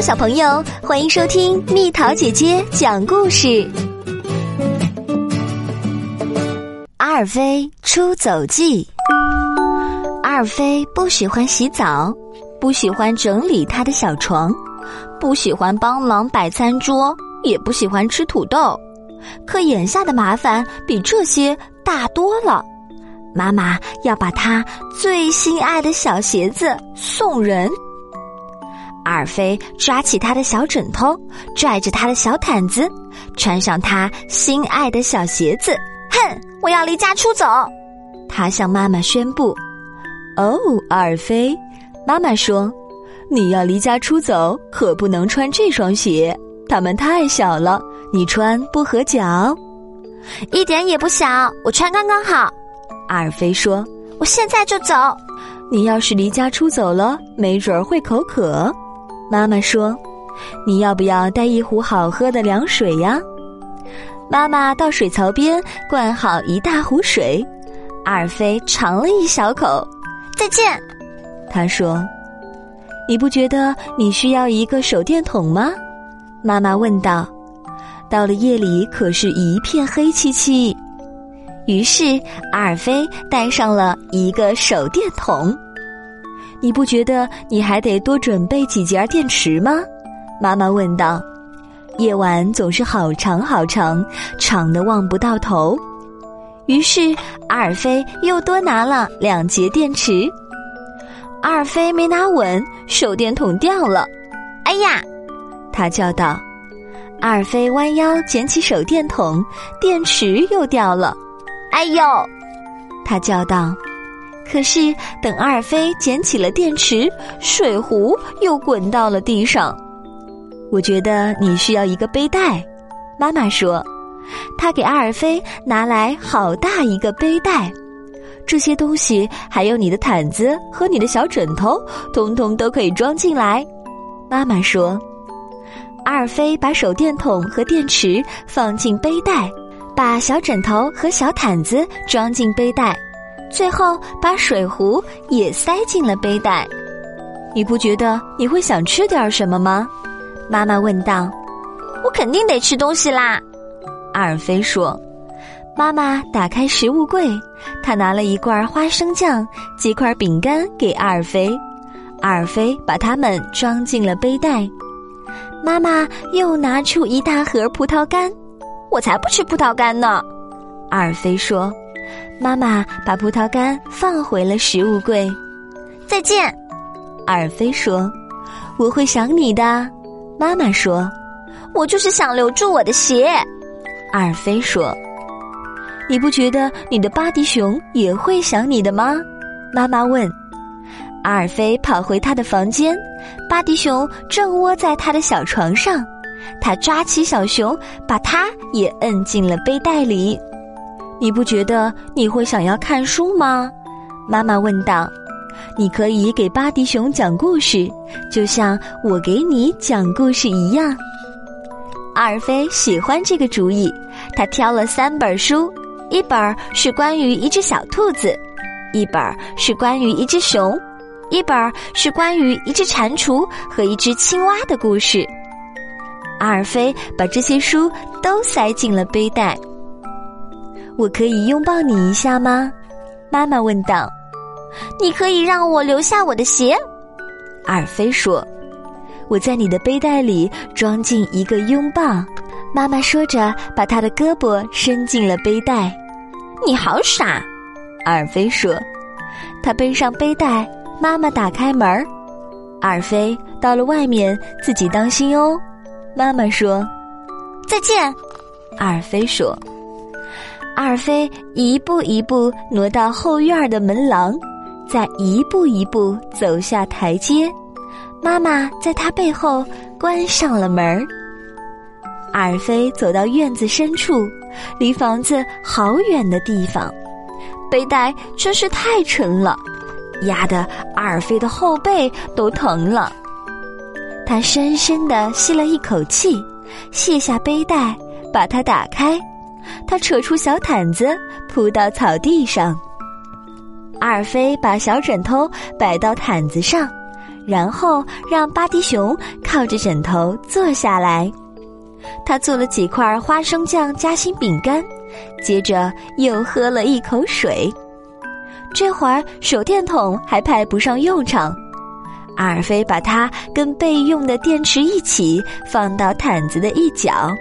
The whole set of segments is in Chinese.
小朋友，欢迎收听蜜桃姐姐讲故事。阿尔菲出走记。阿尔菲不喜欢洗澡，不喜欢整理他的小床，不喜欢帮忙摆餐桌，也不喜欢吃土豆。可眼下的麻烦比这些大多了。妈妈要把他最心爱的小鞋子送人。阿尔菲抓起他的小枕头，拽着他的小毯子，穿上他心爱的小鞋子。哼，我要离家出走！他向妈妈宣布。哦，阿尔菲，妈妈说，你要离家出走，可不能穿这双鞋，它们太小了，你穿不合脚。一点也不小，我穿刚刚好。阿尔菲说：“我现在就走。你要是离家出走了，没准儿会口渴。”妈妈说：“你要不要带一壶好喝的凉水呀？”妈妈到水槽边灌好一大壶水，阿尔菲尝了一小口。再见，他说：“你不觉得你需要一个手电筒吗？”妈妈问道。到了夜里，可是一片黑漆漆。于是阿尔菲带上了一个手电筒。你不觉得你还得多准备几节电池吗？妈妈问道。夜晚总是好长好长，长的望不到头。于是阿尔菲又多拿了两节电池。阿尔菲没拿稳，手电筒掉了。哎呀！他叫道。阿尔菲弯腰捡起手电筒，电池又掉了。哎呦！他叫道。可是等阿尔菲捡起了电池，水壶又滚到了地上。我觉得你需要一个背带，妈妈说。她给阿尔菲拿来好大一个背带，这些东西还有你的毯子和你的小枕头，通通都可以装进来。妈妈说。阿尔菲把手电筒和电池放进背带。把小枕头和小毯子装进背带，最后把水壶也塞进了背带。你不觉得你会想吃点什么吗？妈妈问道。我肯定得吃东西啦，阿尔菲说。妈妈打开食物柜，她拿了一罐花生酱、几块饼干给阿尔菲。阿尔菲把它们装进了背带。妈妈又拿出一大盒葡萄干。我才不吃葡萄干呢，阿尔菲说。妈妈把葡萄干放回了食物柜。再见，阿尔菲说。我会想你的，妈妈说。我就是想留住我的鞋，阿尔菲说。你不觉得你的巴迪熊也会想你的吗？妈妈问。阿尔菲跑回他的房间，巴迪熊正窝在他的小床上。他抓起小熊，把它也摁进了背带里。你不觉得你会想要看书吗？妈妈问道。你可以给巴迪熊讲故事，就像我给你讲故事一样。阿尔菲喜欢这个主意，他挑了三本书，一本是关于一只小兔子，一本是关于一只熊，一本是关于一只蟾蜍和一只青蛙的故事。阿尔菲把这些书都塞进了背带。我可以拥抱你一下吗？妈妈问道。你可以让我留下我的鞋。阿尔菲说。我在你的背带里装进一个拥抱。妈妈说着，把她的胳膊伸进了背带。你好傻，阿尔菲说。他背上背带，妈妈打开门儿。阿尔菲到了外面，自己当心哦。妈妈说：“再见。”阿尔菲说：“阿尔菲一步一步挪到后院的门廊，再一步一步走下台阶。妈妈在他背后关上了门。阿尔菲走到院子深处，离房子好远的地方，背带真是太沉了，压得阿尔菲的后背都疼了。”他深深的吸了一口气，卸下背带，把它打开。他扯出小毯子，铺到草地上。阿尔菲把小枕头摆到毯子上，然后让巴迪熊靠着枕头坐下来。他做了几块花生酱夹心饼干，接着又喝了一口水。这会儿手电筒还派不上用场，阿尔菲把它跟备用的电池一起放到毯子的一角。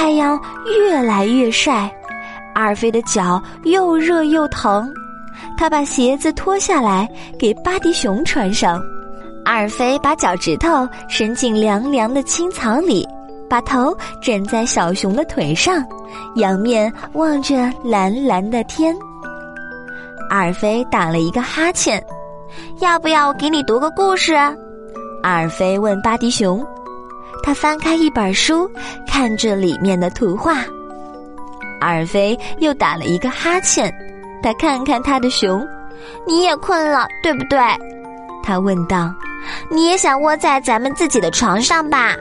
太阳越来越晒，阿尔菲的脚又热又疼。他把鞋子脱下来给巴迪熊穿上。阿尔菲把脚趾头伸进凉凉的青草里，把头枕在小熊的腿上，仰面望着蓝蓝的天。阿尔菲打了一个哈欠，要不要我给你读个故事？阿尔菲问巴迪熊。他翻开一本书，看着里面的图画。阿尔菲又打了一个哈欠，他看看他的熊，你也困了，对不对？他问道。你也想窝在咱们自己的床上吧？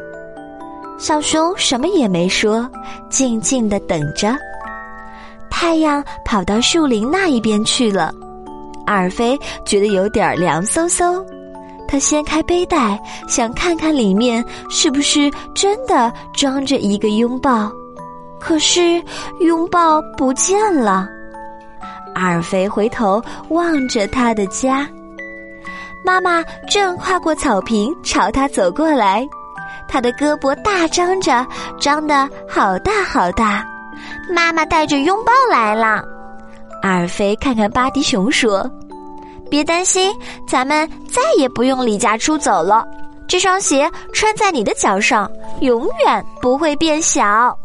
小熊什么也没说，静静的等着。太阳跑到树林那一边去了，阿尔菲觉得有点凉飕飕。他掀开背带，想看看里面是不是真的装着一个拥抱，可是拥抱不见了。阿尔菲回头望着他的家。妈妈正跨过草坪朝他走过来，他的胳膊大张着，张得好大好大。妈妈带着拥抱来了。阿尔菲看看巴迪熊说：“别担心，咱们再也不用离家出走了。这双鞋穿在你的脚上，永远不会变小。”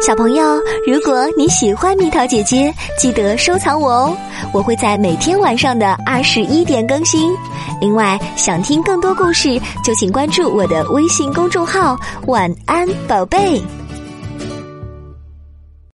小朋友，如果你喜欢蜜桃姐姐，记得收藏我哦，我会在每天晚上的二十一点更新。另外，想听更多故事，就请关注我的微信公众号“晚安宝贝”。